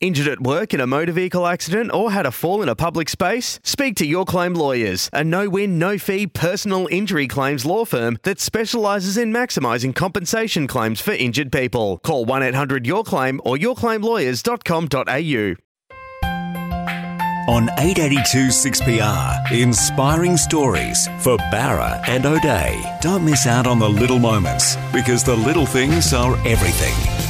Injured at work in a motor vehicle accident or had a fall in a public space? Speak to Your Claim Lawyers, a no win, no fee personal injury claims law firm that specialises in maximising compensation claims for injured people. Call 1 800 Your Claim or yourclaimlawyers.com.au. On 882 6PR, inspiring stories for Bowra and O'Dea. Don't miss out on the little moments because the little things are everything.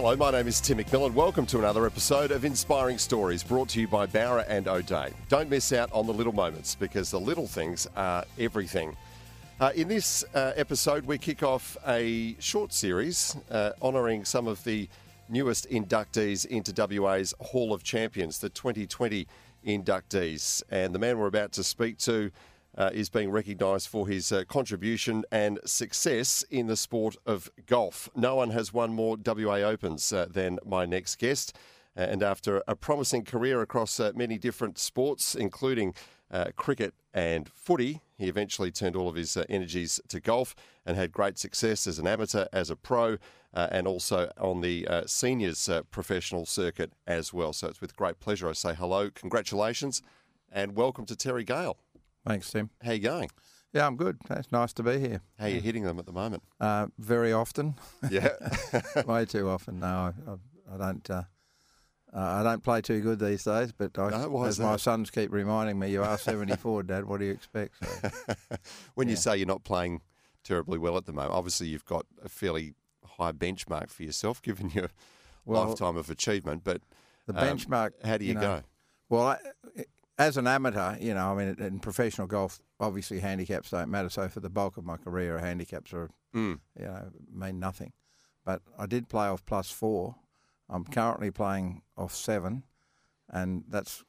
Hello, my name is Tim McMillan. Welcome to another episode of Inspiring Stories brought to you by Bowra and O'Dea. Don't miss out on the little moments because the little things are everything. Uh, in this uh, episode, we kick off a short series uh, honouring some of the newest inductees into WA's Hall of Champions, the 2020 inductees. And the man we're about to speak to uh, is being recognised for his uh, contribution and success in the sport of golf. No one has won more WA Opens uh, than my next guest. And after a promising career across uh, many different sports, including uh, cricket and footy, he eventually turned all of his uh, energies to golf and had great success as an amateur, as a pro, and also on the seniors professional circuit as well. So it's with great pleasure I say hello, congratulations, and welcome to Terry Gale. Thanks, Tim. How you going? Yeah, I'm good. It's nice to be here. How are you hitting them at the moment? Uh, very often. Yeah. Way too often. No, I, I don't. Uh, uh, I don't play too good these days, but I, No, as my that? sons keep reminding me, "You are 74, Dad. What do you expect?" So, when you say you're not playing terribly well at the moment, obviously you've got a fairly high benchmark for yourself, given your Well, lifetime of achievement. But the um, benchmark. how do you, know, go? Well, I, as an amateur, you know, I mean, in professional golf, obviously handicaps don't matter. So for the bulk of my career, handicaps are, Mm. you know, mean nothing. But I did play off plus four. I'm currently playing off seven, and that's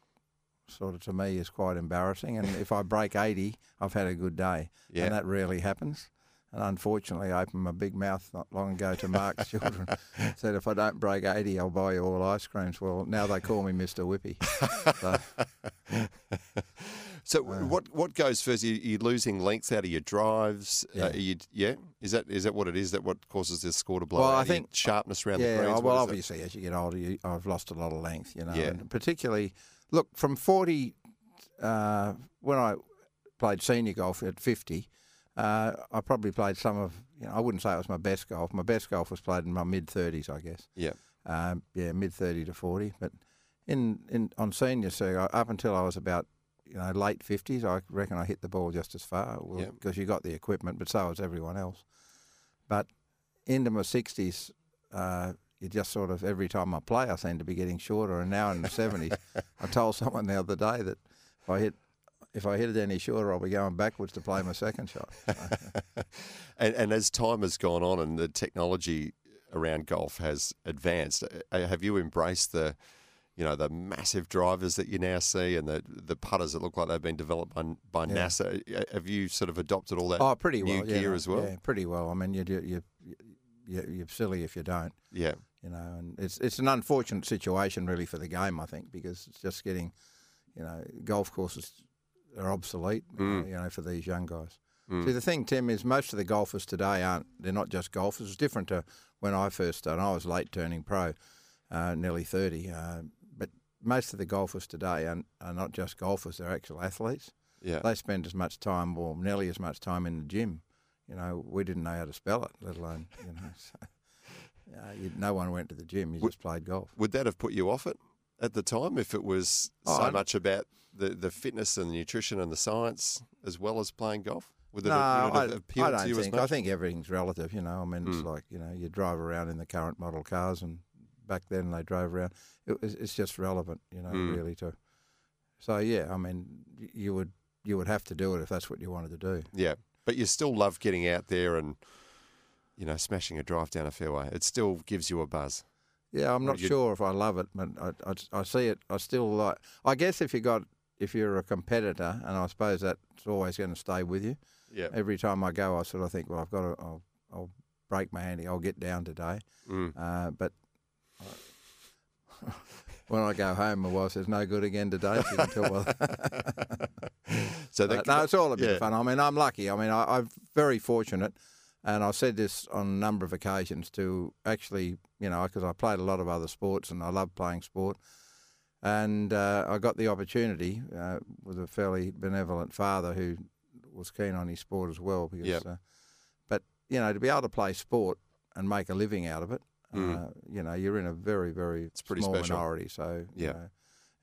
sort of to me is quite embarrassing. And if I break 80, I've had a good day, Yeah. and that rarely happens. And unfortunately, I opened my big mouth not long ago to Mark's children. Said if I don't break 80, I'll buy you all ice creams. Well, now they call me Mr. Whippy. So, So Uh. what what goes first? You, you're losing length out of your drives. Yeah. Uh, you, yeah. Is that is that what it is? That what causes this score to blow Well, out? I think- sharpness around the greens. well, What is it? obviously, as you get older, you, I've lost a lot of length, you know. Yeah. And particularly, look, from 40, uh, when I played senior golf at 50, uh, I probably played some of, you know, I wouldn't say it was my best golf. My best golf was played in my mid 30s, I guess. Yeah. Um, yeah, mid 30 to 40. But in, in on senior circuit, up until I was about, you know, late 50s, I reckon I hit the ball just as far because you got the equipment, but so has everyone else. But into my 60s, uh, you just sort of every time I play, I seem to be getting shorter. And now in the 70s, I told someone the other day that if I hit if I hit it any shorter, I'll be going backwards to play my second shot. And, and as time has gone on and the technology around golf has advanced, uh, have you embraced the, you know, the massive drivers that you now see and the the putters that look like they've been developed by, by Yeah. NASA? Uh, Have you sort of adopted all that oh, pretty new well. yeah, gear no, as well? Yeah, pretty well. I mean, you you you you you're silly if you don't. Yeah. you know, and it's it's an unfortunate situation really for the game, I think, because it's just getting, you know, golf courses are obsolete, Mm. you know, for these young guys. Mm. See, the thing, Tim, is most of the golfers today aren't. They're not just golfers. It's different to when I first started. I was late turning pro, uh, nearly thirty. Uh, but most of the golfers today are, are not just golfers. They're actual athletes. Yeah. They spend as much time, or nearly as much time, in the gym. You know, we didn't know how to spell it, let alone you know. So, uh, you, no one went to the gym. You Would- just played golf. Would that have put you off it at the time if it was Oh, so much about the, the fitness and the nutrition and the science as well as playing golf? Would it, no, have, would it I, I don't to you think. as much? I think everything's relative. You know, I mean, it's Mm. like you know, you drive around in the current model cars, and back then they drove around. It, it's just relevant, you know, Mm. really to. So yeah, I mean, you would you would have to do it if that's what you wanted to do. Yeah, but you still love getting out there and you know smashing a drive down a fairway. It still gives you a buzz. Yeah, I'm not you- sure if I love it, but I, I, I see it. I still like. I guess if you got if you're a competitor, and I suppose that's always going to stay with you. Yeah. Every time I go, I sort of think, well, I've got to. I'll, I'll break my hand. I'll get down today. Mm. Uh, but uh, when I go home, my wife says, "No good again today." She can tell so Uh, no, it's all a bit yeah. of fun. I mean, I'm lucky. I mean, I, I'm very fortunate. And I said this on a number of occasions to actually, you know, because I played a lot of other sports and I love playing sport. And uh, I got the opportunity uh, with a fairly benevolent father who was keen on his sport as well. Because, Yep. uh, but you know, to be able to play sport and make a living out of it, Mm. uh, you know, you're in a very, very pretty small special. minority. So, you Yeah. know,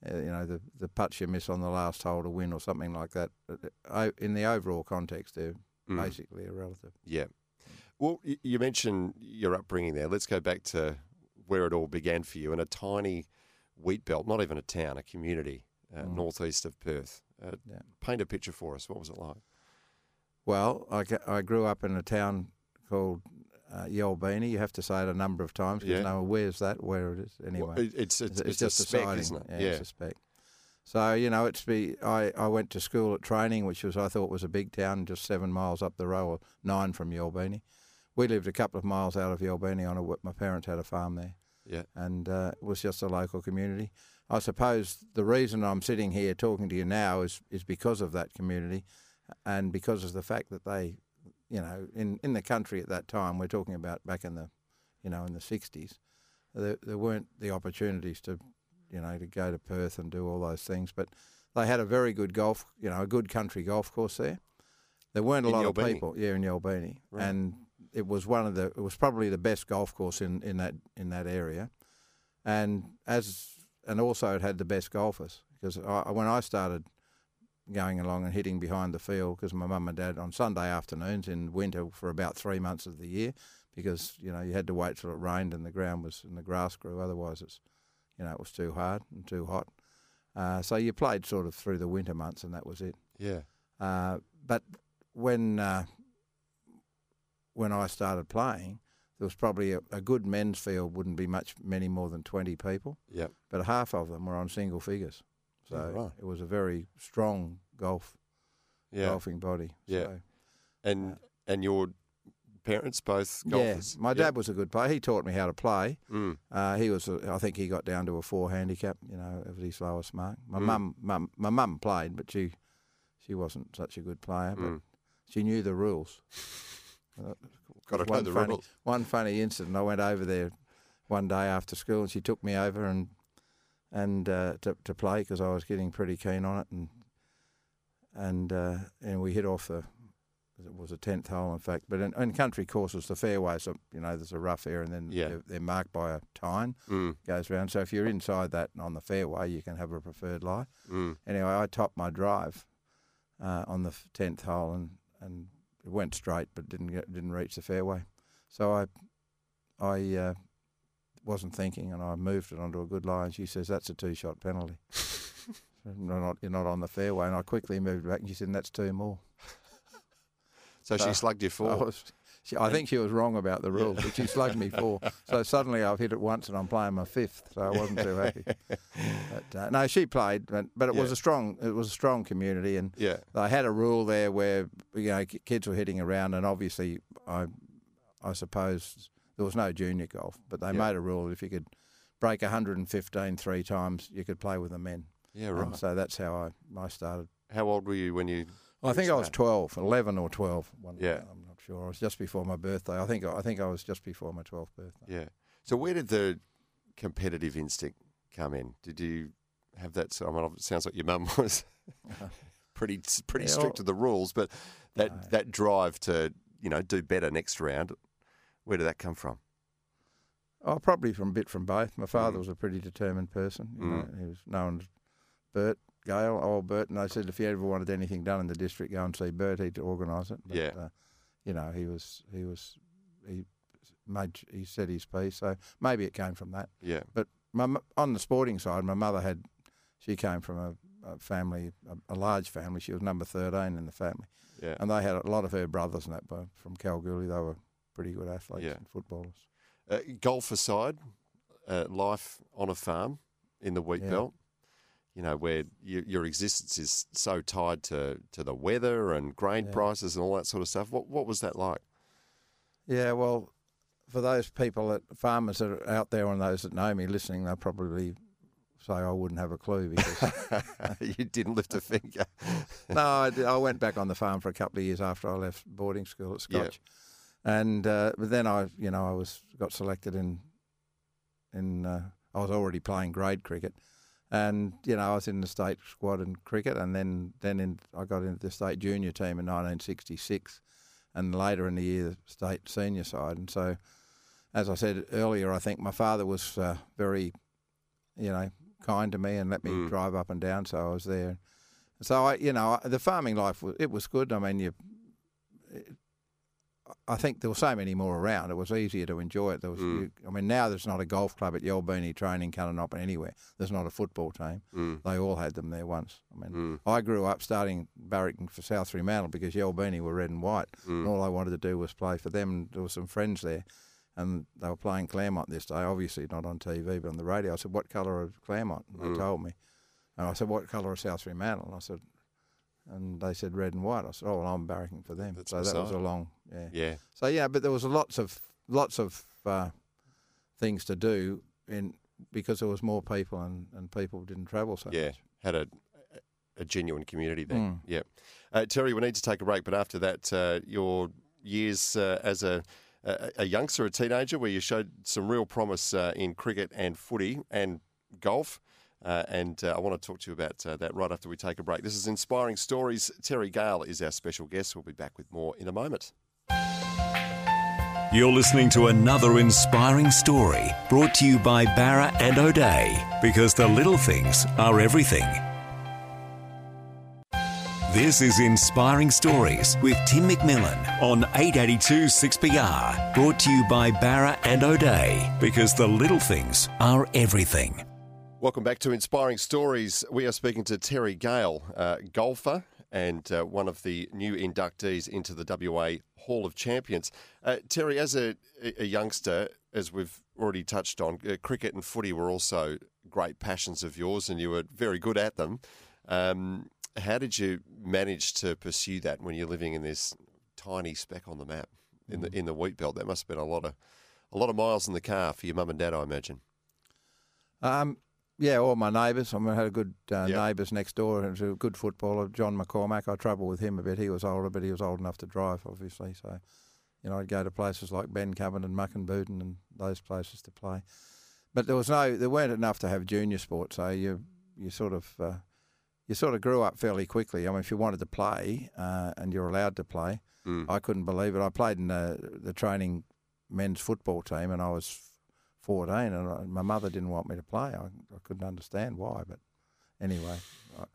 uh, you know, the the putts you miss on the last hole to win or something like that. uh, In the overall context, they're Mm. basically irrelative. Yeah. Well, you mentioned your upbringing there. Let's go back to where it all began for you in a tiny wheat belt, not even a town, a community uh, Mm. northeast of Perth. Uh, Yeah. Paint a picture for us. What was it like? Well, I, I grew up in a town called uh, Yelbeni. You have to say it a number of times because Yeah. no one where's that, where it is anyway. Well, it's, it's, It's, it's, just a siding. isn't it? Yeah, Yeah. it's a speck. So you know, it's be. I, I went to school at Trayning, which was I thought was a big town, just seven miles up the road, or nine from Yelbeni. We lived a couple of miles out of Yelbeni on a. My parents had a farm there, Yeah. and uh, it was just a local community. I suppose the reason I'm sitting here talking to you now is is because of that community, and because of the fact that they, you know, in in the country at that time, we're talking about back in the, you know, in the '60s, there, there weren't the opportunities to, you know, to go to Perth and do all those things. But they had a very good golf, you know, a good country golf course there. There weren't a In lot Yelbeni? of people, yeah, in Yelbeni, Right. and it was one of the, it was probably the best golf course in, in that in that area, and as and also it had the best golfers because I, when I started going along and hitting behind the field because my mum and dad on Sunday afternoons in winter for about three months of the year because you know you had to wait till it rained and the ground was and the grass grew otherwise it's you know it was too hard and too hot. Uh, so you played sort of through the winter months and that was it. Yeah. uh, but when uh, when I started playing there was probably a, a good men's field wouldn't be much many more than 20 people Yeah. but half of them were on single figures. So Oh, right. it was a very strong golf Yeah. golfing body. Yeah. So, And and your parents both yeah. golfers? My dad was a good player. He taught me how to play. Mm. Uh, he was, a, I think, he got down to a four handicap. You know, of his lowest mark. My Mm. mum, mum, my mum played, but she, she wasn't such a good player. But Mm. she knew the rules. Got to know one the funny. One funny incident. I went over there one day after school, and she took me over and and uh, to to play because I was getting pretty keen on it, and and uh, and we hit off the. It was a tenth hole, in fact. But in, in country courses, the fairways, are, you know, there's a rough area, and then Yeah. they're, they're marked by a tine Mm. goes round. So if you're inside that on the fairway, you can have a preferred lie. Mm. Anyway, I topped my drive uh, on the tenth hole, and, and it went straight, but didn't get, didn't reach the fairway. So I I uh, wasn't thinking, and I moved it onto a good lie. And she says that's a two shot penalty. So you're not you're not on the fairway, and I quickly moved back, and she said that's two more. So she Uh, slugged you I, four. was, she, I think she was wrong about the rules, but she slugged me four. So suddenly I've hit it once and I'm playing my fifth, so I wasn't too happy. But uh, no, she played, but, but it was a strong it was a strong community, and Yeah. they had a rule there where you know kids were hitting around, and obviously I I suppose there was no junior golf, but they Yeah. made a rule that if you could break 115 three times, you could play with the men. Yeah. And Right. so that's how I I started. How old were you when you? I think I was 12, 11 or 12. One, Yeah. Sure. It was just before my birthday. I think I think I was just before my 12th birthday. Yeah. So where did the competitive instinct come in? Did you have that? I mean, it sounds like your mum was pretty pretty Yeah, strict well- to the rules, but that No. that drive to you know do better next round, where did that come from? Oh, probably from a bit from both. My father Mm. was a pretty determined person. You Mm. know, he was known as Bert Gale, old Bert, and I said if you ever wanted anything done in the district, go and see Bert. He'd organise it. But, Yeah. Uh, you know, he was he was he made he said his piece. So maybe it came from that. Yeah. My, on the sporting side, my mother had she came from a, a family, a, a large family. She was number thirteen in the family, Yeah. and they had a lot of her brothers and that were from Kalgoorlie. They were pretty good athletes Yeah. and footballers. Uh, golf aside, uh, life on a farm in the wheat Yeah. belt, you know, where you, your existence is so tied to, to the weather and grain Yeah. prices and all that sort of stuff. What what was that like? Yeah, well, for those people that farmers that are out there and those that know me listening, they'll probably say I wouldn't have a clue because you didn't lift a finger. no, I, I went back on the farm for a couple of years after I left boarding school at Yeah. Scotch, And uh, but then I, you know, I was got selected in in uh, I was already playing grade cricket, and you know I was in the state squad in cricket, and then then in, I got into the state junior team in 1966, and later in the year the state senior side, and so. As I said earlier, I think my father was uh, very, you know, kind to me and let me Mm. drive up and down. So I was there. So I, you know, the farming life was it was good. I mean, you, I think there were so many more around. It was easier to enjoy it. There was, Mm. you, I mean, now there's not a golf club at Yelbeni Trayning Kununoppin anywhere. There's not a football team. Mm. They all had them there once. I mean, Mm. I grew up starting barracking for South Fremantle because Yelbeni were red and white, Mm. and all I wanted to do was play for them. There were some friends there, and they were playing Claremont this day. Obviously not on TV, but on the radio. I said, "What colour of Claremont?" And they Mm. told me, and I said, "What colour of South Fremantle?" And I said, and they said red and white. I said, "Oh, well, I'm barracking for them." That's so that was a long, yeah. Yeah. So yeah, but there was lots of lots of uh, things to do in because there was more people and, and people didn't travel so Yeah. much. Had a a genuine community there. Mm. Yeah. Uh, Terry, we need to take a break, but after that, uh, your years uh, as a, a a youngster, a teenager, where you showed some real promise uh, in cricket and footy and golf. Uh, and uh, I want to talk to you about uh, that right after we take a break. This is Inspiring Stories. Terry Gale is our special guest. We'll be back with more in a moment. You're listening to another inspiring story brought to you by Bowra and O'Dea because the little things are everything. This is Inspiring Stories with Tim McMillan on 882 6PR, brought to you by Bowra and O'Dea because the little things are everything. Welcome back to Inspiring Stories. We are speaking to Terry Gale, uh, golfer and uh, one of the new inductees into the WA Hall of Champions. Uh, Terry, as a, a youngster, as we've already touched on, uh, cricket and footy were also great passions of yours, and you were very good at them. Um, how did you manage to pursue that when you're living in this tiny speck on the map in the in the wheat belt? That must have been a lot of a lot of miles in the car for your mum and dad, I imagine. Um, yeah, all my neighbours. I mean, I had a good uh, Yep. neighbours next door. Was a good footballer, John McCormack. I travelled with him a bit. He was older, but he was old enough to drive, obviously. So, you know, I'd go to places like Bencubbin and Mukinbudin and those places to play. But there was no, there weren't enough to have junior sport. So you, you sort of, uh, you sort of grew up fairly quickly. I mean, if you wanted to play uh, and you're allowed to play, Mm. I couldn't believe it. I played in the, the Trayning men's football team, and I was 14, and I, my mother didn't want me to play. I, I couldn't understand why, but anyway,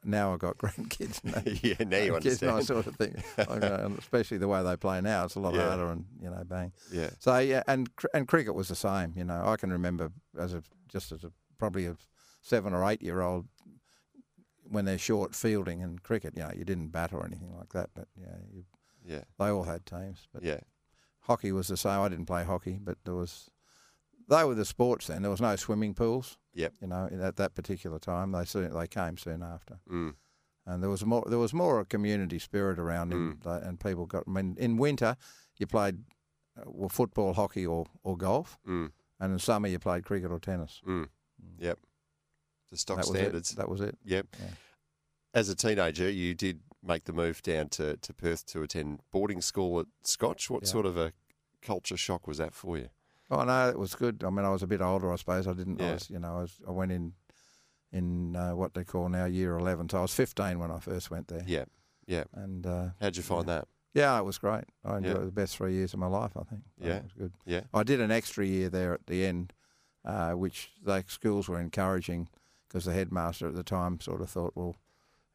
now I've got grandkids. Yeah, now you kids and I sort of thing, I go, and especially the way they play now, it's a lot Yeah. harder and you know, bang. Yeah. So yeah, and and cricket was the same. You know, I can remember as a just as a probably a seven or eight year old when they're short fielding in cricket. You know, you didn't bat or anything like that, but yeah, you, Yeah. they all had teams. But Yeah. hockey was the same. I didn't play hockey, but there was they were the sports then. There was no swimming pools. Yep. You know, at that particular time, they soon they came soon after, Mm. and there was more there was more a community spirit around, in, Mm. and people got. I mean, in winter, you played uh, well, football, hockey, or or golf, Mm. and in summer you played cricket or tennis. Mm. Yep. The stock that standards. That was it. Yep. Yeah. As a teenager, you did make the move down to, to Perth to attend boarding school at Scotch. What sort of a culture shock was that for you? Oh no, it was good. I mean, I was a bit older, I suppose. I didn't. I was, you know, I, was, I went in in uh, what they call now year eleven. So I was fifteen when I first went there. Yeah. Yeah. And uh, How'd you find that? yeah, it was great. I enjoyed Yeah. The best three years of my life, I think. So Yeah. it was good. Yeah. I did an extra year there at the end, uh, which the schools were encouraging because the headmaster at the time sort of thought, well,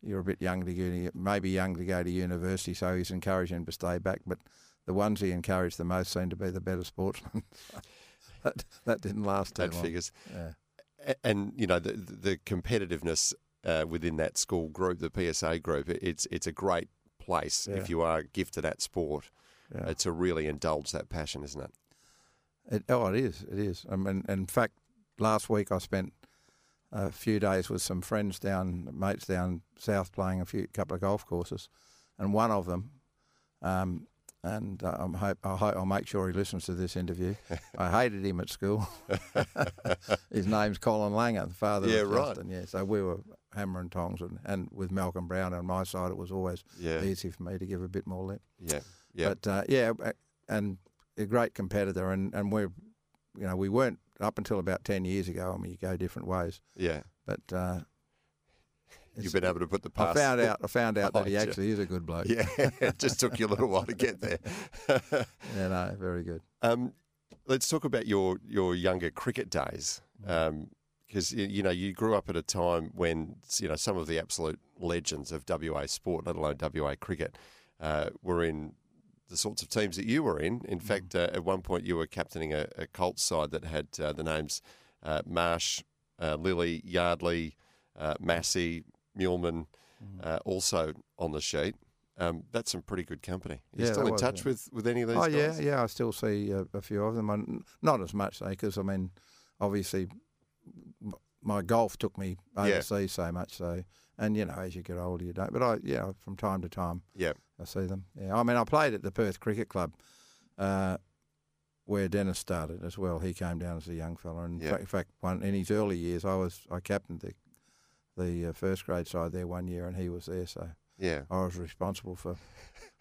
you're a bit young to go to, maybe young to go to university, so he's encouraging to stay back. But the ones he encouraged the most seemed to be the better sportsmen. that, that didn't last too That long. figures. Yeah. And, you know, the, the competitiveness uh, within that school group, the PSA group, it's, it's a great place Yeah. if you are gifted at sport Yeah. uh, to really indulge that passion, isn't it? It, oh, it is. It is. I mean, in fact, last week I spent a few days with some friends down, mates down south, playing a few couple of golf courses, and one of them, um, and uh, I'm hope, I hope I'll make sure he listens to this interview. I hated him at school. His name's Colin Langer, the father Yeah, of right. Justin. Yeah, so we were hammer and tongs, and, and with Malcolm Brown on my side, it was always Yeah. easy for me to give a bit more lip. Yeah. Yeah. But uh, yeah, and a great competitor, and and we're, you know, we weren't up until about ten years ago. I mean, you go different ways, Yeah. but. Uh, You've been able to put the past. I found out. I found out that he actually is a good bloke. Yeah, it just took you a little while to get there. Yeah, no, very good. um, let's talk about your, your younger cricket days. Because you, you know you grew up at a time when you know some of the absolute legends of WA sport, let alone WA cricket, uh, were in the sorts of teams that you were in. In fact, uh, at one point you were captaining a, a Colts side that had uh, the names uh, Marsh, uh, Lillee, Yardley, uh, Massie, Muleman, uh, also on the sheet. Um, that's some pretty good company. Are you Yeah, still in was, touch yeah. with, with any of these Oh guys? yeah, yeah. I still see a, a few of them. And not as much though, because I mean, obviously, my golf took me Yeah. overseas so much. So, and you know, as you get older, you don't. But I, yeah, from time to time, Yeah. I see them. Yeah, I mean, I played at the Perth Cricket Club, uh, where Dennis started as well. He came down as a young fella, and Yeah. in fact, one in his early years, I was I captained the the uh, first grade side there one year, and he was there, so Yeah. I was responsible for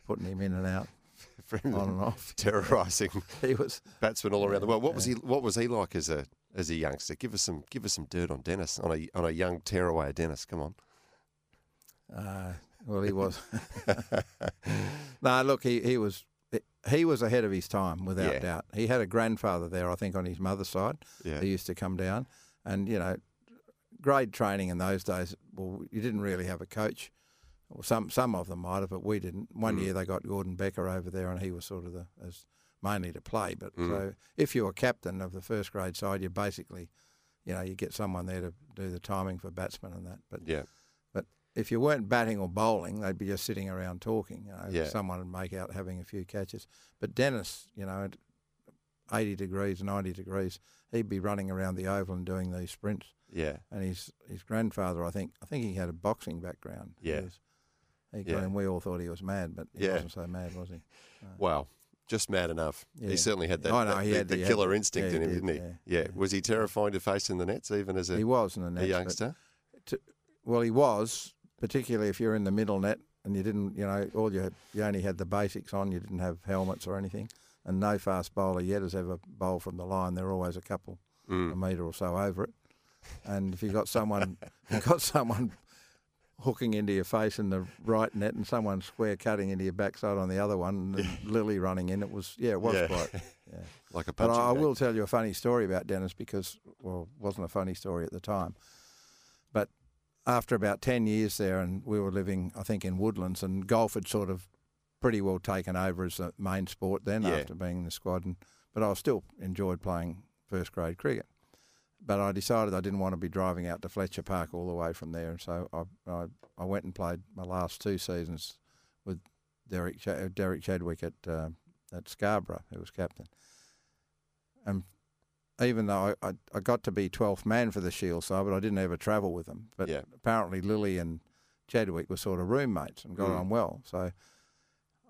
putting him in and out, From on and off. terrorising He was. batsmen all around the world. What was he? What was he like as a as a youngster? Give us some give us some dirt on Dennis on a on a young tearaway Dennis. Come on. Uh, well, he was. no, look, he, he was he was ahead of his time without Yeah. doubt. He had a grandfather there, I think, on his mother's side. Yeah. He used to come down, and you know, grade training in those days. Well, you didn't really have a coach. Well, some some of them might have, but we didn't. One Mm. year they got Gordon Becker over there, and he was sort of the as mainly to play. But Mm. so if you were captain of the first grade side, you basically, you know, you get someone there to do the timing for batsmen and that. But Yeah. but if you weren't batting or bowling, they'd be just sitting around talking. You know, Yeah. someone would make out having a few catches. But Dennis, you know, at eighty degrees, ninety degrees, he'd be running around the oval and doing these sprints. Yeah. And his his grandfather, I think, I think he had a boxing background. He Yeah. was- he Yeah. and we all thought he was mad, but he Yeah. wasn't so mad, was he? Wow. Just mad enough. Yeah. He certainly had that, I know, that- he the, had- the he had killer the- instinct in him, he didn't he? did, Yeah. Was he terrifying to face in the nets even as a, He was in the a nets, but- youngster? Well, he was, particularly if you're in the middle net and you didn't, you know, all you had, you only had the basics on. You didn't have helmets or anything, and no fast bowler yet has ever bowled from the line. They're always a couple Mm. a metre or so over it. And if you've got someone, you got someone hooking into your face in the right net and someone square cutting into your backside on the other one, and Lillee running in, it was yeah, it was Yeah. quite. Yeah. Like a But I, I will tell you a funny story about Dennis because, well, it wasn't a funny story at the time. But after about 10 years there, and we were living, I think, in Woodlands, and golf had sort of pretty well taken over as the main sport then Yeah. after being in the squad. And, but I still enjoyed playing first grade cricket. But I decided I didn't want to be driving out to Fletcher Park all the way from there. And so I, I, I went and played my last two seasons with Derek, Ch- uh, Derek Chadwick at, uh, at Scarborough, who was captain. And even though I, I, I got to be 12th man for the Shield side, but I didn't ever travel with them. But Yeah. apparently Lillee and Chadwick were sort of roommates and got Mm. on well. So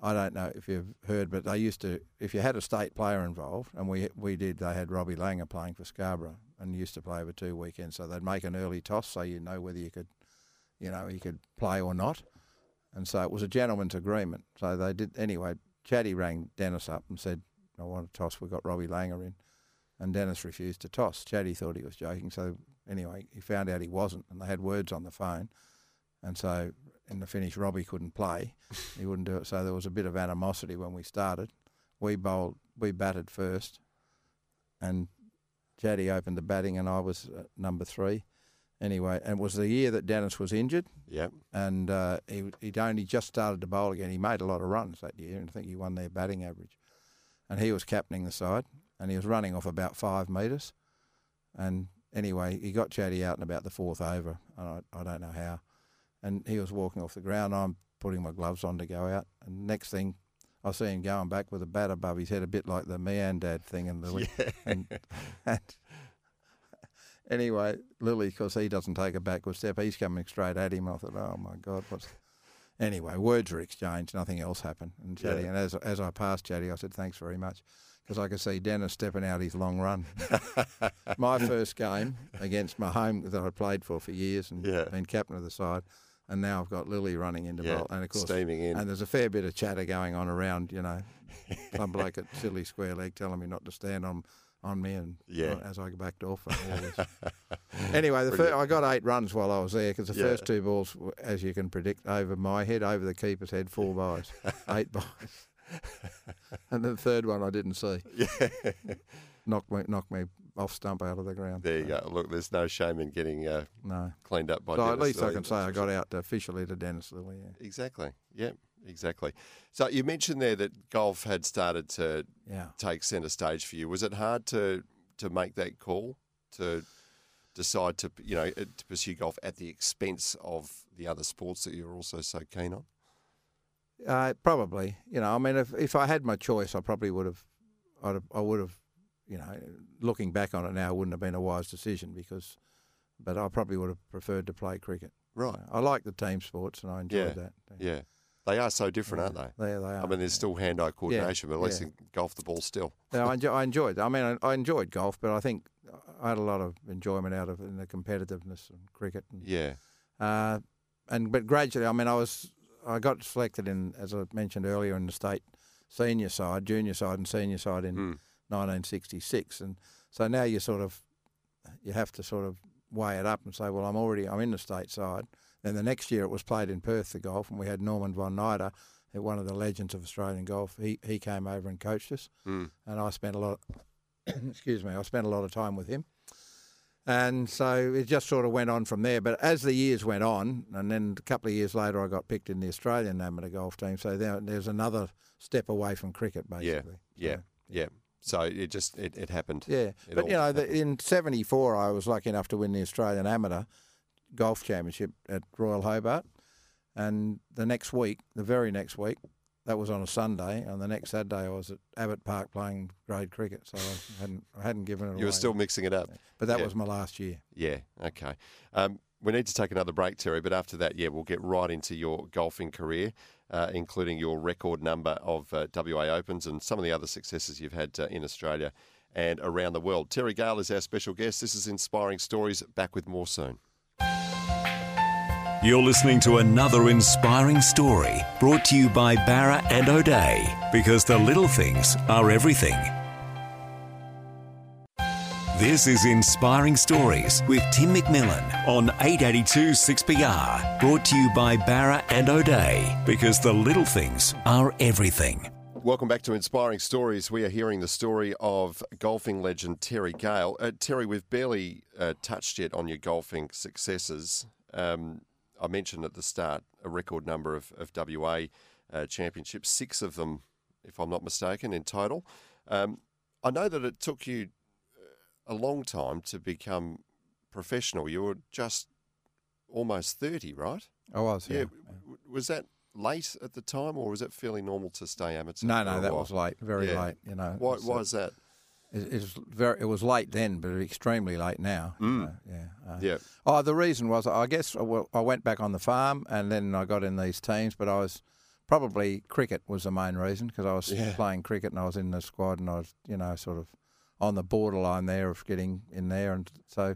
I don't know if you've heard, but they used to, if you had a state player involved, and we we did, they had Robbie Langer playing for Scarborough and used to play over two weekends. So they'd make an early toss so you know whether you could, you know, you could play or not. And so it was a gentleman's agreement. So they did, anyway, Chatty rang Dennis up and said, I want to toss, we've got Robbie Langer in. And Dennis refused to toss. Chatty thought he was joking. So anyway, he found out he wasn't, and they had words on the phone. And so in the finish, Robbie couldn't play. he wouldn't do it. So there was a bit of animosity when we started. We bowled, we batted first, and Jaddy opened the batting, and I was uh, number three. Anyway, and it was the year that Dennis was injured, Yeah. and uh, he, he'd only just started to bowl again. He made a lot of runs that year, and I think he won their batting average. And he was captaining the side, and he was running off about five metres. And anyway, he got Chatty out in about the fourth over. And I, I don't know how. And he was walking off the ground. I'm putting my gloves on to go out. And next thing, I see him going back with a bat above his head, a bit like the Miandad thing in the and, and anyway, Lillee, because he doesn't take a backward step, he's coming straight at him. I thought, oh my God, what's. Anyway, words were exchanged, nothing else happened. And Chatty, Yeah. and as, as I passed Chatty, I said, thanks very much, because I could see Dennis stepping out his long run. my first game against my home that I played for for years and Yeah. been captain of the side, and now I've got Lillee running into Yeah, bowl, and of course, steaming in. and there's a fair bit of chatter going on around. You know, some bloke at Silly Square Leg telling me not to stand on on me, and Yeah. Uh, as I go back off. and all this. anyway, the I got eight runs while I was there because the Yeah. first two balls, as you can predict, over my head, over the keeper's head, four byes, eight byes, and the third one I didn't see. Yeah. Knocked me, knocked me off stump out of the ground. There you go. Look, there's no shame in getting uh, No. cleaned up by So at Dennis least I can say I got out officially to Dennis Lillee. Yeah. Exactly. Yeah, exactly. So you mentioned there that golf had started to yeah. take centre stage for you. Was it hard to to make that call to decide to you know to pursue golf at the expense of the other sports that you're also so keen on? Uh, probably, you know. I mean, if if I had my choice, I probably would have. I'd have, I would have, you know. Looking back on it now, wouldn't have been a wise decision because, but I probably would have preferred to play cricket. Right. I like the team sports and I enjoyed Yeah. that. Yeah. They are so different, aren't they? There they are. I mean, there's still hand-eye coordination, but at least yeah. in golf, the ball still. Yeah, I, enjoy, I enjoyed. I mean, I, I enjoyed golf, but I think I had a lot of enjoyment out of the competitiveness of cricket. And, Yeah. Uh, and but gradually, I mean, I was I got selected in, as I mentioned earlier, in the state senior side, junior side, and senior side in Mm. 1966, and so now you sort of you have to sort of weigh it up and say, well, I'm already I'm in the state side. Then the next year it was played in Perth, the golf, and we had Norman Von Nida, one of the legends of Australian golf. He he came over and coached us, Mm. and I spent a lot. excuse me, I spent a lot of time with him. And so it just sort of went on from there. But as the years went on, and then a couple of years later, I got picked in the Australian amateur golf team. So there, there's another step away from cricket, basically. Yeah. So, Yeah. So it just it, it happened. yeah. It But, you know, the, in 74, I was lucky enough to win the Australian Amateur Golf Championship at Royal Hobart. And the next week, the very next week, that was on a Sunday, and the next Saturday I was at Abbett Park playing grade cricket, so I hadn't I hadn't given it away. You were still mixing it up. but that yeah. was my last year. Yeah. Okay. Um, we need to take another break, Terry. But after that, yeah, we'll get right into your golfing career, uh, including your record number of uh, WA Opens and some of the other successes you've had uh, in Australia and around the world. Terry Gale is our special guest. This is Inspiring Stories. Back with more soon. You're listening to another inspiring story brought to you by Bowra and O'Dea because the little things are everything. This is Inspiring Stories with Tim McMillan on 882 6PR, brought to you by Bowra and O'Dea because the little things are everything. Welcome back to Inspiring Stories. We are hearing the story of golfing legend Terry Gale. Uh, Terry, we've barely uh, touched yet on your golfing successes. Um, I mentioned at the start a record number of, of WA uh, championships, six of them, if I'm not mistaken, in total. Um, I know that it took you a long time to become professional. You were just almost 30, right? I was, yeah. W- Was that late at the time, or was it fairly normal to stay amateur? No, no, that while? was late, very Yeah. late. You know, Why, why uh, is that? It, it was very. It was late then, but extremely late now. you Mm. know, yeah. uh, Yeah. Oh, the reason was I guess well, I went back on the farm and then I got in these teams, but I was probably cricket was the main reason because I was Yeah. playing cricket and I was in the squad and I was you know sort of on the borderline there of getting in there and so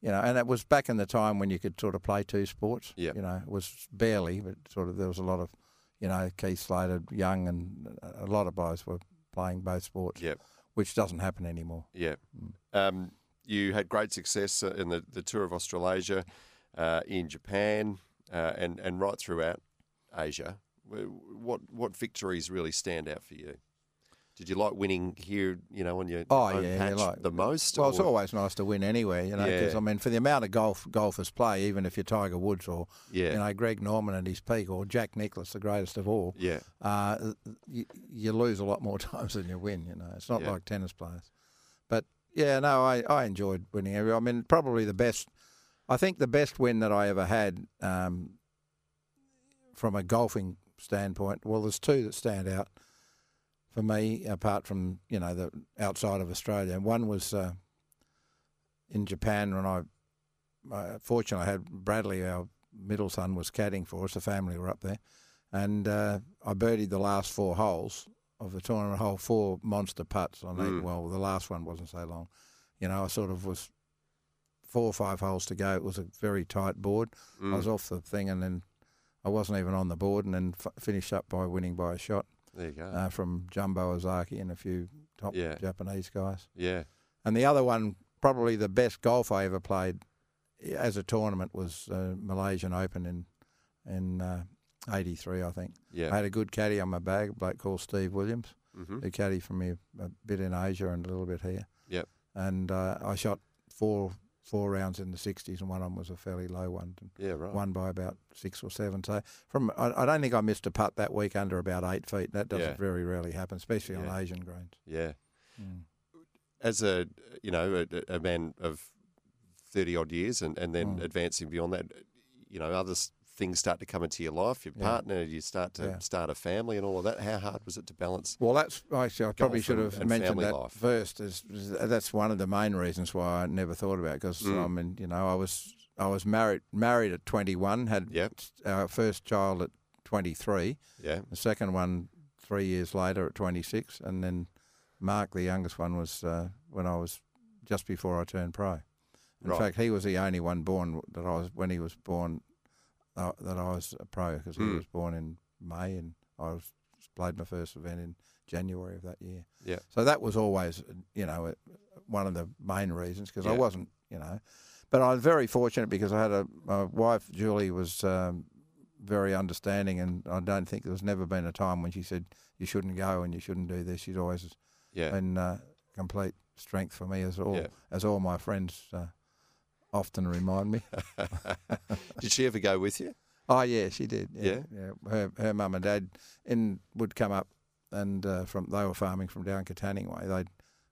you know and it was back in the time when you could sort of play two sports. Yep. You know, it was barely, but sort of there was a lot of you know Keith Slater, Young, and a lot of guys were playing both sports, Yep. which doesn't happen anymore. Yeah. Mm. Um, you had great success uh, in the, the tour of Australasia, uh, in Japan, uh, and and right throughout Asia. What what victories really stand out for you? Did you like winning here? You know, on your Oh, yeah, patch like- the most. Well, it's always nice to win anywhere, you know. Because Yeah. I mean, for the amount of golf golfers play, even if you're Tiger Woods or yeah, you know Greg Norman at his peak or Jack Nicklaus, the greatest of all, yeah, uh, you, you lose a lot more times than you win. You know, it's not Yeah. like tennis players. But yeah, no, I, I enjoyed winning. every- I mean, probably the best. I think the best win that I ever had um, from a golfing standpoint. Well, there's two that stand out for me, apart from you know the outside of Australia. One was uh, in Japan when I, uh, fortunately, I had Bradley, our middle son, was caddying for us. The family were up there, and uh, I birdied the last four holes of the tournament hole, four monster putts on Mm. Well, the last one wasn't so long. You know, I sort of was four or five holes to go. It was a very tight board. I was off the thing, and then I wasn't even on the board, and then f- finished up by winning by a shot There you go. uh, from Jumbo Ozaki and a few top Yeah. Japanese guys. yeah. And the other one, probably the best golf I ever played as a tournament, was uh, Malaysian Open in in uh, '83, I think. Yeah. I had a good caddy on my bag, a bloke called Steve Williams, hmm who caddied for me a bit in Asia and a little bit here. Yep. And uh, I shot four four rounds in the 60s, and one of them was a fairly low one. Yeah. Right. Won by about six or seven. So from I, I don't think I missed a putt that week under about eight feet. That doesn't Yeah. very rarely happen, especially Yeah. on Asian greens. Yeah. Mm. As a you know a, a man of thirty odd years, and and then Mm. advancing beyond that, you know, other s- things start to come into your life. Your Yeah. partner, you start to Yeah. start a family, and all of that. How hard was it to balance? Well, that's actually I probably should have mentioned that life. first. Is, that's one of the main reasons why I never thought about it because Mm. I mean, you know, I was I was married married at 21, had Yep. our first child at 23, Yeah. the second one three years later at 26, and then Mark, the youngest one, was uh, when I was just before I turned pro. In Right. fact, he was the only one born that I was when he was born that I was a pro because he Mm. was born in May and I was played my first event in January of that year. Yeah. So that was always, you know, one of the main reasons because I wasn't, you know, but I was very fortunate because I had a my wife Julie was um, very understanding and I don't think there's never been a time when she said you shouldn't go and you shouldn't do this. She's always Yeah. been uh, complete strength for me as all Yeah. as all my friends uh, often remind me. Did she ever go with you? Oh yeah, she did. Yeah? Yeah, yeah. Her her mum and dad in would come up, and uh, from they were farming from down Katanning way. They'd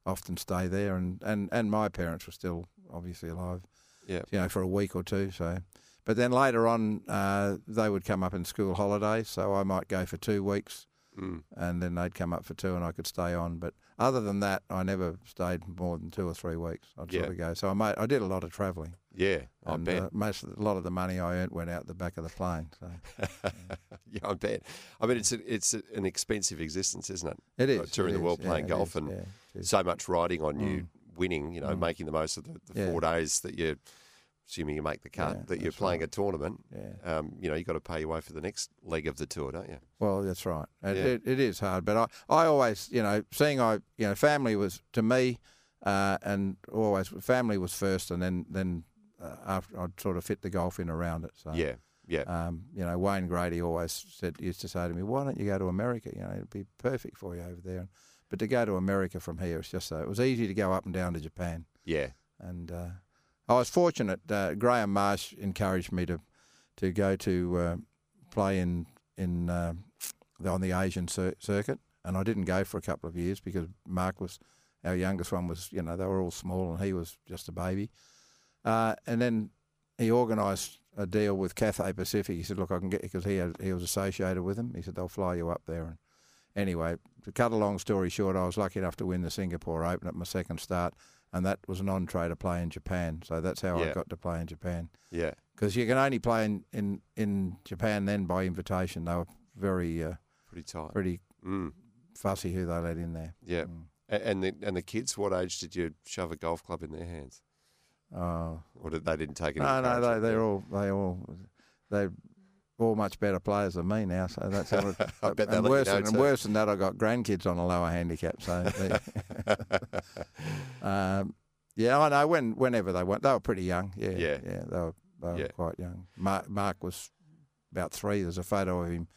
often stay there, and, and, and my parents were still obviously alive. Yeah. You know, for a week or two. So, but then later on, uh, they would come up in school holidays. So I might go for two weeks, Mm. and then they'd come up for two, and I could stay on. But other than that, I never stayed more than two or three weeks. I'd Yeah. sort of go. So I made, I did a lot of travelling. Yeah. I and bet. Uh, most a lot of the money I earned went out the back of the plane. So yeah, I bet. I mean, it's a, it's a, an expensive existence, isn't it? it is Like touring it the world yeah, playing golf is, and yeah. So much riding on you Mm. winning, you know, Mm. making the most of the, the Yeah. four days that you're, assuming you make the cut, Yeah, that you're playing right. a tournament. yeah. Um, you know, you've got to pay your way for the next leg of the tour, don't you? Well, that's right. It, Yeah. it, it is hard, but I, I always, you know, seeing I, you know, family was to me, uh, and always family was first, and then then uh, after I'd sort of fit the golf in around it. So Yeah, yeah. Um, you know, Wayne Grady always said used to say to me, "Why don't you go to America? You know, it'd be perfect for you over there." But to go to America from here, it's just so it was easy to go up and down to Japan. yeah. and uh, I was fortunate. Uh, Graham Marsh encouraged me to to go to uh, play in in uh, on the Asian cir- circuit, and I didn't go for a couple of years because Mark was our youngest one was you know they were all small and he was just a baby, uh, and then he organised a deal with Cathay Pacific. He said, "Look, I can get you because he had, he was associated with them. He said they'll fly you up there." And anyway, to cut a long story short, I was lucky enough to win the Singapore Open at my second start, and that was an entree to play in Japan. So that's how Yeah. I got to play in Japan. Yeah. Because you can only play in, in, in Japan then by invitation. They were very uh, Pretty tight. pretty Mm. fussy who they let in there. Yeah. Mm. And the and the kids, what age did you shove a golf club in their hands, Oh or did they didn't take it? no, no, they, they're all they all they're all much better players than me now. So that's how it, I bet and worse, know and worse than that, I've got grandkids on a lower handicap. So. Um, yeah, I know. When whenever they went, they were pretty young. Yeah, Yeah. yeah, they were they were Yeah. quite young. Mark, Mark was about three. There's a photo of him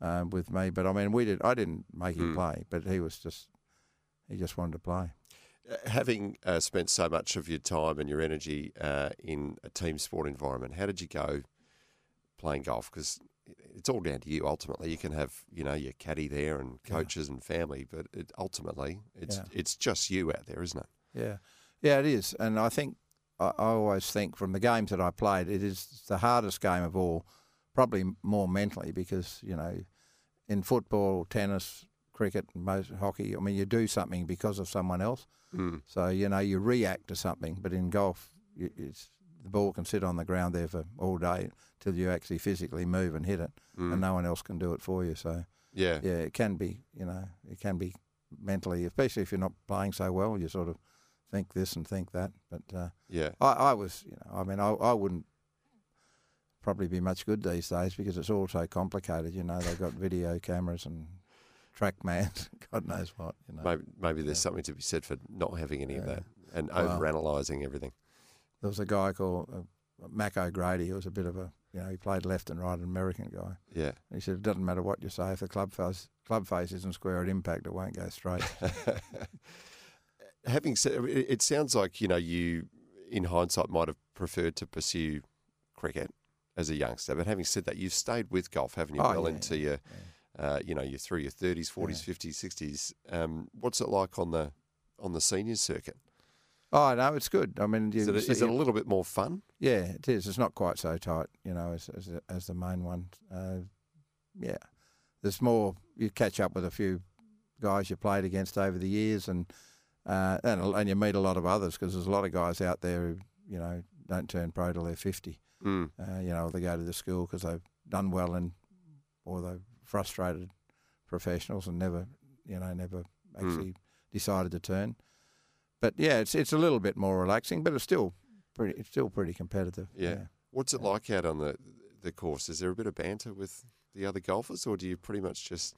um, with me, but I mean, we did. I didn't make him Mm. play, but he was just he just wanted to play. Uh, Having uh, spent so much of your time and your energy uh, in a team sport environment, how did you go playing golf? Because it's all down to you. Ultimately, you can have you know your caddy there and Yeah. coaches and family, but it, ultimately, it's Yeah. it's just you out there, isn't it? Yeah, yeah, it is, and I think I, I always think from the games that I played, it is the hardest game of all. Probably more mentally because you know, in football, tennis, cricket, most hockey. I mean, you do something because of someone else. Mm. So you know you react to something, but in golf, it's the ball can sit on the ground there for all day till you actually physically move and hit it, Mm. and no one else can do it for you. So Yeah. yeah, it can be you know it can be mentally, especially if you're not playing so well, you sort of think this and think that. But uh, Yeah. I, I was, you know, I mean, I, I wouldn't probably be much good these days because it's all so complicated. You know, they've got video cameras and TrackMan, God knows what. You know, Maybe, maybe there's something to be said for not having any of that and Well- over analysing everything. There was a guy called uh, Mac O'Grady who was a bit of a, you know, he played left and right, an American guy. Yeah. He said it doesn't matter what you say if the club face club face isn't square at impact, it won't go straight. Having said, it it sounds like you know you, in hindsight, might have preferred to pursue cricket as a youngster. But having said that, you've stayed with golf, haven't you? Oh, well yeah, into your, uh, you know, your through your thirties, forties, fifties, sixties. Um, what's it like on the on the senior circuit? Oh no, it's good. I mean, you, Is it, see- is it a little bit more fun? Yeah, it is. It's not quite so tight, you know, as as, as the main one. Uh, yeah, there's more. You catch up with a few guys you played against over the years, and uh, and and you meet a lot of others because there's a lot of guys out there who you know don't turn pro till they're 50. Mm. Uh, you know, they go to the school because they've done well and or they're frustrated professionals and never, you know, never actually decided to turn. But yeah, it's it's a little bit more relaxing, but it's still pretty it's still pretty competitive. Yeah. What's it like out on the the course? Is there a bit of banter with the other golfers, or do you pretty much just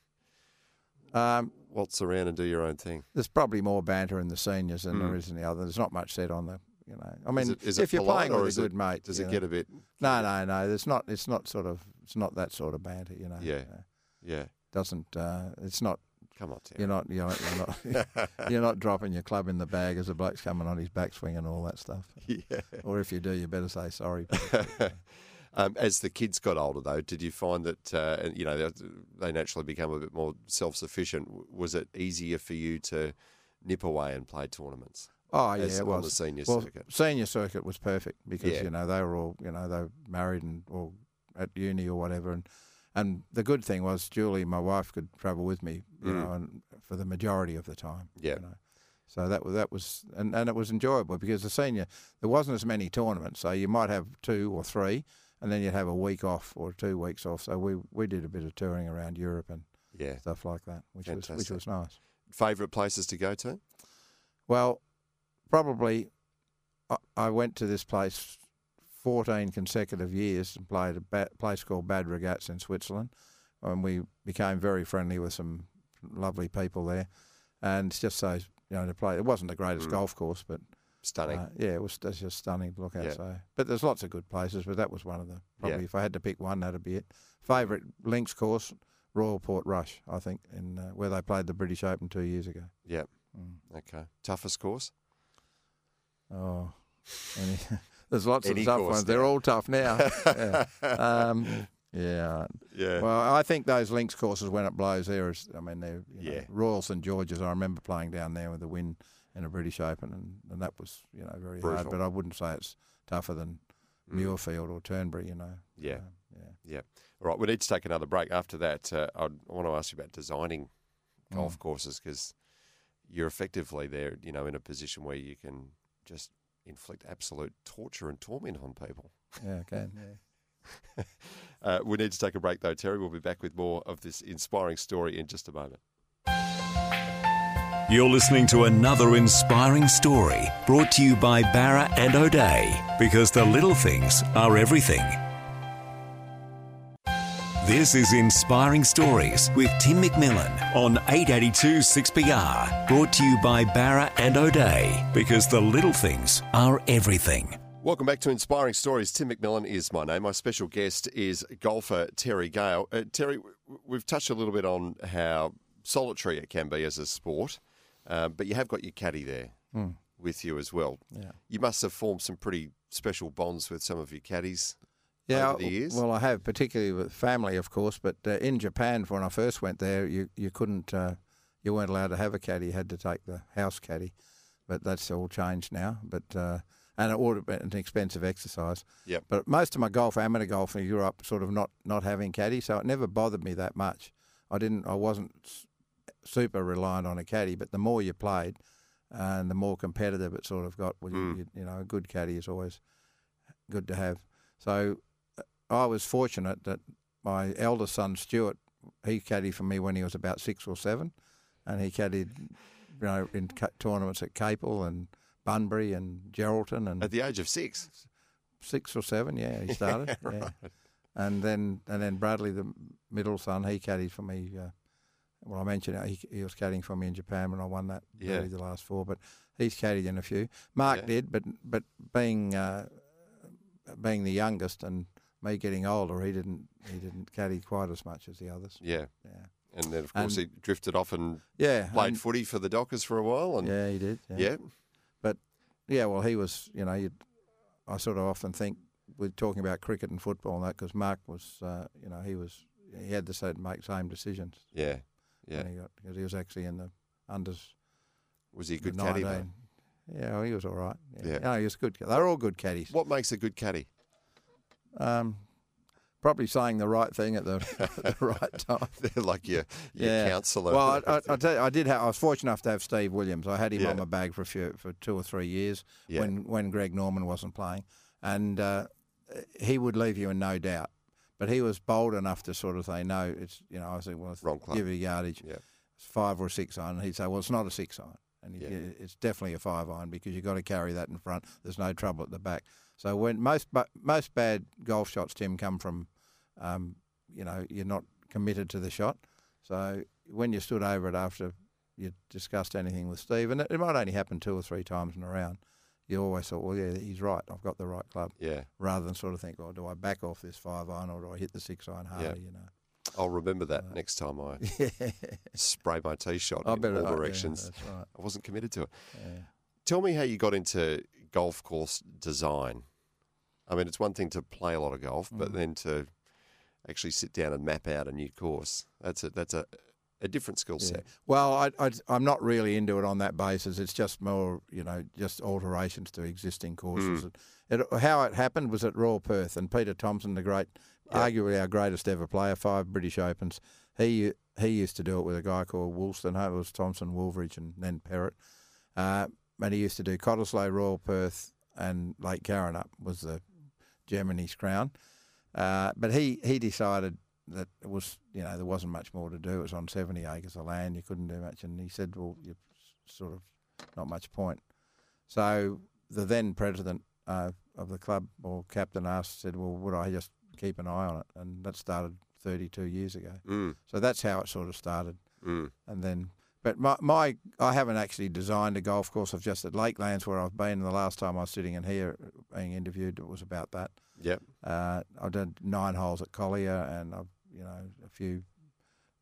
Um, waltz around and do your own thing? there's probably more banter in the seniors than Mm. there is in the other. There's not much said on the, you know. I mean, Is it- is it if you're playing or with is a it- good mate, Does it know. get a bit? No, no, no. It's not. It's not sort of. It's not that sort of banter. You know. Yeah. Yeah. doesn't. Uh, it's not. Come on, Terry. You're not. You're not. You're not, you're not dropping your club in the bag as the bloke's coming on his backswing and all that stuff. yeah. Or if you do, you better say sorry. um, as the kids got older, though, did you find that uh, you know they, they naturally become a bit more self-sufficient? Was it easier for you to nip away and play tournaments? Oh yeah, as it was. the senior well, circuit. senior circuit was perfect because Yeah. you know they were all you know they were married and all at uni or whatever, and and the good thing was Julie, my wife, could travel with me, you Mm. know, and for the majority of the time. Yeah. You know. So that was that was and, and it was enjoyable because the senior there wasn't as many tournaments, so you might have two or three, and then you'd have a week off or two weeks off. So we we did a bit of touring around Europe and Yeah. stuff like that, which was which was nice. Favourite places to go to? Well, probably I, I went to this place 14 consecutive years and played a ba- place called Bad Ragaz in Switzerland. And we became very friendly with some lovely people there. And it's just so, you know, to play. It wasn't the greatest Mm. golf course, but Stunning. uh, yeah, it was it's just stunning to look at. Yeah. So, But there's lots of good places, but that was one of the, probably Yeah. if I had to pick one, that'd be it. Favourite links course, Royal Portrush, I think, in uh, where they played the British Open two years ago. yeah. Mm. Okay. Toughest course? Oh, there's lots Any of tough ones. They're all tough now. yeah. Um, yeah. Yeah. Well, I think those links courses when it blows there is. I mean, they're you know, Yeah. Royal St George's. I remember playing down there with the win in a British Open, and, and that was you know very Brutal. hard. But I wouldn't say it's tougher than Mm. Muirfield or Turnberry. You know. Yeah. Um, yeah. Yeah. All right. We need to take another break. After that, uh, I want to ask you about designing golf Mm. courses because you're effectively there, you know, in a position where you can just inflict absolute torture and torment on people. Yeah. Okay. Yeah. Uh, we need to take a break though, Terry. We'll be back with more of this inspiring story in just a moment. You're listening to another inspiring story brought to you by Bowra and O'Dea because the little things are everything. This is Inspiring Stories with Tim McMillan on 882 6PR, brought to you by Bowra and O'Dea because the little things are everything. Welcome back to Inspiring Stories. Tim McMillan is my name. My special guest is golfer Terry Gale. Uh, Terry, we've touched a little bit on how solitary it can be as a sport, um, but you have got your caddy there Mm. with you as well. Yeah. You must have formed some pretty special bonds with some of your caddies Yeah, over the years. well, I have, particularly with family, of course. But uh, in Japan, when I first went there, you you couldn't, uh, you weren't allowed to have a caddy. You had to take the house caddy. But that's all changed now. But uh, and it would have been an expensive exercise. Yep. But most of my golf, amateur golf, in Europe, sort of not not having caddy, so it never bothered me that much. I didn't, I wasn't super reliant on a caddy. But the more you played, and the more competitive it sort of got, well, Mm. you, you know, a good caddy is always good to have. So I was fortunate that my eldest son Stuart, he caddied for me when he was about six or seven, and he caddied, you know, in tournaments at Capel and Bunbury and Geraldton and At the age of six. six or seven. Yeah, he started. yeah. right. And then and then Bradley, the middle son, he caddied for me. Uh, well, I mentioned he, he was caddying for me in Japan when I won that. Yeah. the last four, but he's caddied in a few. Mark Yeah. did, but but being uh, being the youngest and me getting older, he didn't he didn't caddy quite as much as the others. Yeah. Yeah, And then, of course, And- he drifted off and yeah, played and- footy for the Dockers for a while. And yeah, he did. yeah. But yeah, well, he was, you know, you'd, I sort of often think we're talking about cricket and football and that because Mark was, uh, you know, he was, he had to say, make same decisions. Yeah. Yeah. he got because he was actually in the unders. Was he a good caddy, mate? 19. Yeah, well, he was all right. Yeah, Yeah. No, he was good. They're all good caddies. What makes a good caddy? Um, probably saying the right thing at the, at the right time. They're like your, your Yeah. counsellor. Well, I, I, I, tell you, I did. Have, I was fortunate enough to have Steve Williams. I had him Yeah. on my bag for a few, for two or three years Yeah. when when Greg Norman wasn't playing, and uh, he would leave you in no doubt. But he was bold enough to sort of say, "No, it's you know." I said, "Well, Wrong club. give you yardage, Yeah. it's five or a six iron." And he'd say, "Well, it's not a six iron." And Yeah. it's definitely a five iron because you've got to carry that in front. There's no trouble at the back. So when most most bad golf shots, Tim, come from, um, you know, you're not committed to the shot. So when you stood over it after you discussed anything with Steve, and it, it might only happen two or three times in a round, you always thought, well, yeah, he's right. I've got the right club. yeah. Rather than sort of think, oh, do I back off this five iron or do I hit the six iron harder? Yeah. You know. I'll remember that next time I spray my tee shot I in all yeah, directions. that's right. I wasn't committed to it. Yeah. Tell me how you got into golf course design. I mean, it's one thing to play a lot of golf, Mm. but then to actually sit down and map out a new course, that's a, that's a, a different skill Yeah. set. Well, I, I, I'm not really into it on that basis. It's just more, you know, just alterations to existing courses. It, how it happened was at Royal Perth, and Peter Thomson, the great, arguably our greatest ever player, five British Opens. He he used to do it with a guy called Woolston. It was Thompson, Wolveridge, and then Perrett. Uh, and he used to do Cottesloe, Royal Perth, and Lake Karrinyup was the Germany's crown. Uh, but he, he decided that it was, you know, there wasn't much more to do. It was on 70 acres of land. You couldn't do much. And he said, well, you sort of not much point. So the then president uh, of the club or captain asked, said, well, would I just keep an eye on it? And that started 32 years ago. Mm, So that's how it sort of started. mm, And then, but my, my I haven't actually designed a golf course. I've just at Lakelands where I've been. The last time I was sitting in here being interviewed, it was about that. yep. Uh, I've done nine holes at Collier, and I've you know a few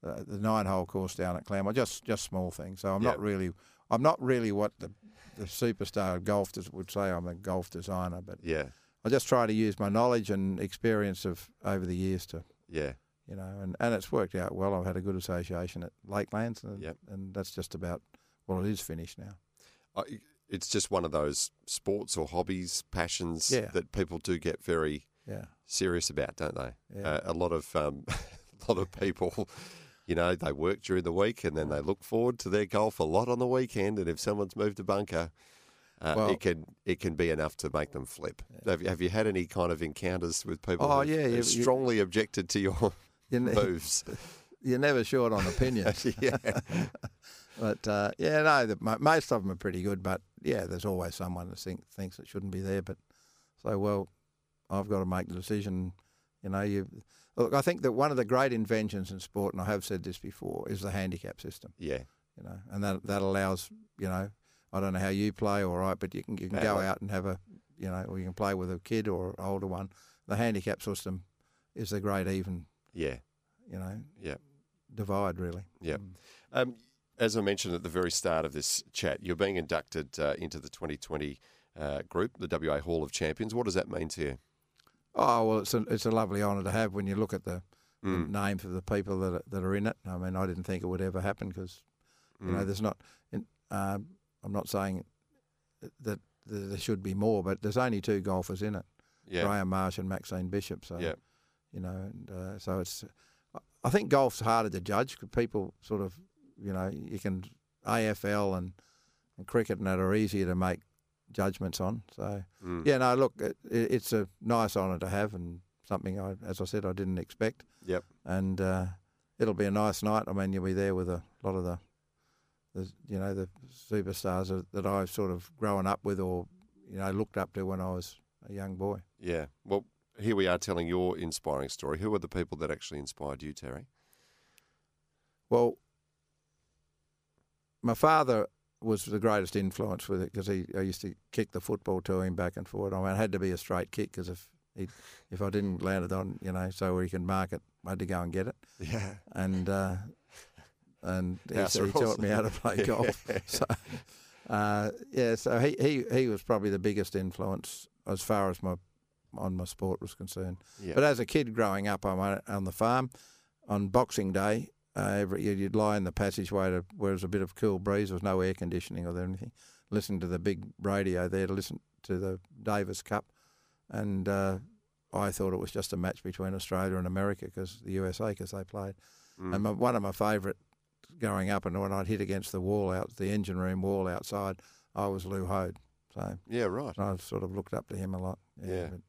uh, the nine hole course down at Claremont. Just just small things. So I'm Yep. not really I'm not really what the the superstar of golf des- would say. I'm a golf designer, but Yeah. I just try to use my knowledge and experience of over the years to Yeah. You know, and, and it's worked out well. I've had a good association at Lakelands, and, Yep. and that's just about well, it is finished now. I, it's just one of those sports or hobbies, passions Yeah. that people do get very Yeah, serious about, don't they? Yeah. Uh, a lot of um, a lot of people, you know, they work during the week and then they look forward to their golf a lot on the weekend. And if someone's moved a bunker, uh, Well- it can it can be enough to make them flip. Have, you- have you had any kind of encounters with people? Oh, yeah, you- you- strongly objected to your you ne- moves. you're never short on opinions. yeah, But uh, yeah, no, the, most of them are pretty good. But yeah, there's always someone that think, thinks it shouldn't be there. But so well, I've got to make the decision. You know, you look. I think that one of the great inventions in sport, and I have said this before, is the handicap system. yeah, You know, and that that allows you know, I don't know how you play, all right, but you can you can go out and have a you know, or you can play with a kid or an older one. The handicap system is the great even yeah, you know yeah. divide really. Yeah. Um, as I mentioned at the very start of this chat, you're being inducted uh, into the 2020 uh, group, the WA Hall of Champions. What does that mean to you? Oh well, it's a it's a lovely honour to have when you look at the, Mm. the names of the people that are, that are in it. I mean, I didn't think it would ever happen because you know Mm. there's not. In, um, I'm not saying that, that there should be more, but there's only two golfers in it: Yeah. Graham Marsh and Maxine Bishop. So Yeah. You know, and uh, so it's. I think golf's harder to judge because people sort of, you know, you can AFL and, and cricket and that are easier to make judgments on. So Mm. yeah, no, look, it, it- it's a nice honour to have and something I, as I said, I didn't expect. Yep. And uh, it'll be a nice night. I mean, you'll be there with a lot of the the you know the superstars that- that I've sort of grown up with or you know looked up to when I was a young boy. Yeah. Well, here we are telling your inspiring story. Who are the people that actually inspired you, Terry? Well, my father was the greatest influence with it because he I used to kick the football to him back and forward. I mean, it had to be a straight kick because if he if I didn't land it on you know so he can mark it, I had to go and get it. Yeah. and uh, and he, he taught me how to play golf. So uh, yeah, so he, he he was probably the biggest influence as far as my on my sport was concerned. Yeah. But as a kid growing up on on the farm, on Boxing Day, uh, every you'd lie in the passageway to, where there was a bit of cool breeze. There was no air conditioning or anything. Listen to the big radio there to listen to the Davis Cup, and uh, I thought it was just a match between Australia and America because the USA because they played. Mm. And my, one of my favourite growing up, and when I'd hit against the wall out, the engine room wall outside, I was Lew Hoad. So yeah, right. I've sort of looked up to him a lot. Yeah. but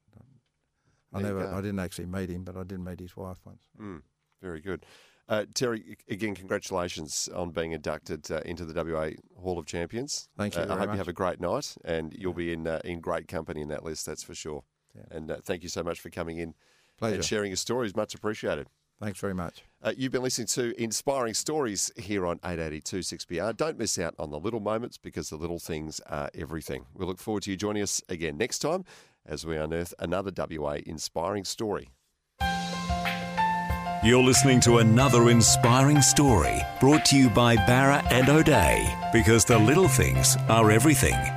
I There never. I didn't actually meet him, but I did meet his wife once. Mm, very good. Uh, Terry, again, congratulations on being inducted uh, into the WA Hall of Champions. Thank you Uh, I hope you have a great night, and you'll be in uh, in great company in that list. That's for sure. Yeah. And uh, thank you so much for coming in Pleasure. and sharing your stories. Much appreciated. Thanks very much. Uh, you've been listening to Inspiring Stories here on 882 6PR. Don't miss out on the little moments because the little things are everything. We look forward to you joining us again next time as we unearth another WA inspiring story. You're listening to another inspiring story brought to you by Bowra and O'Dea because the little things are everything.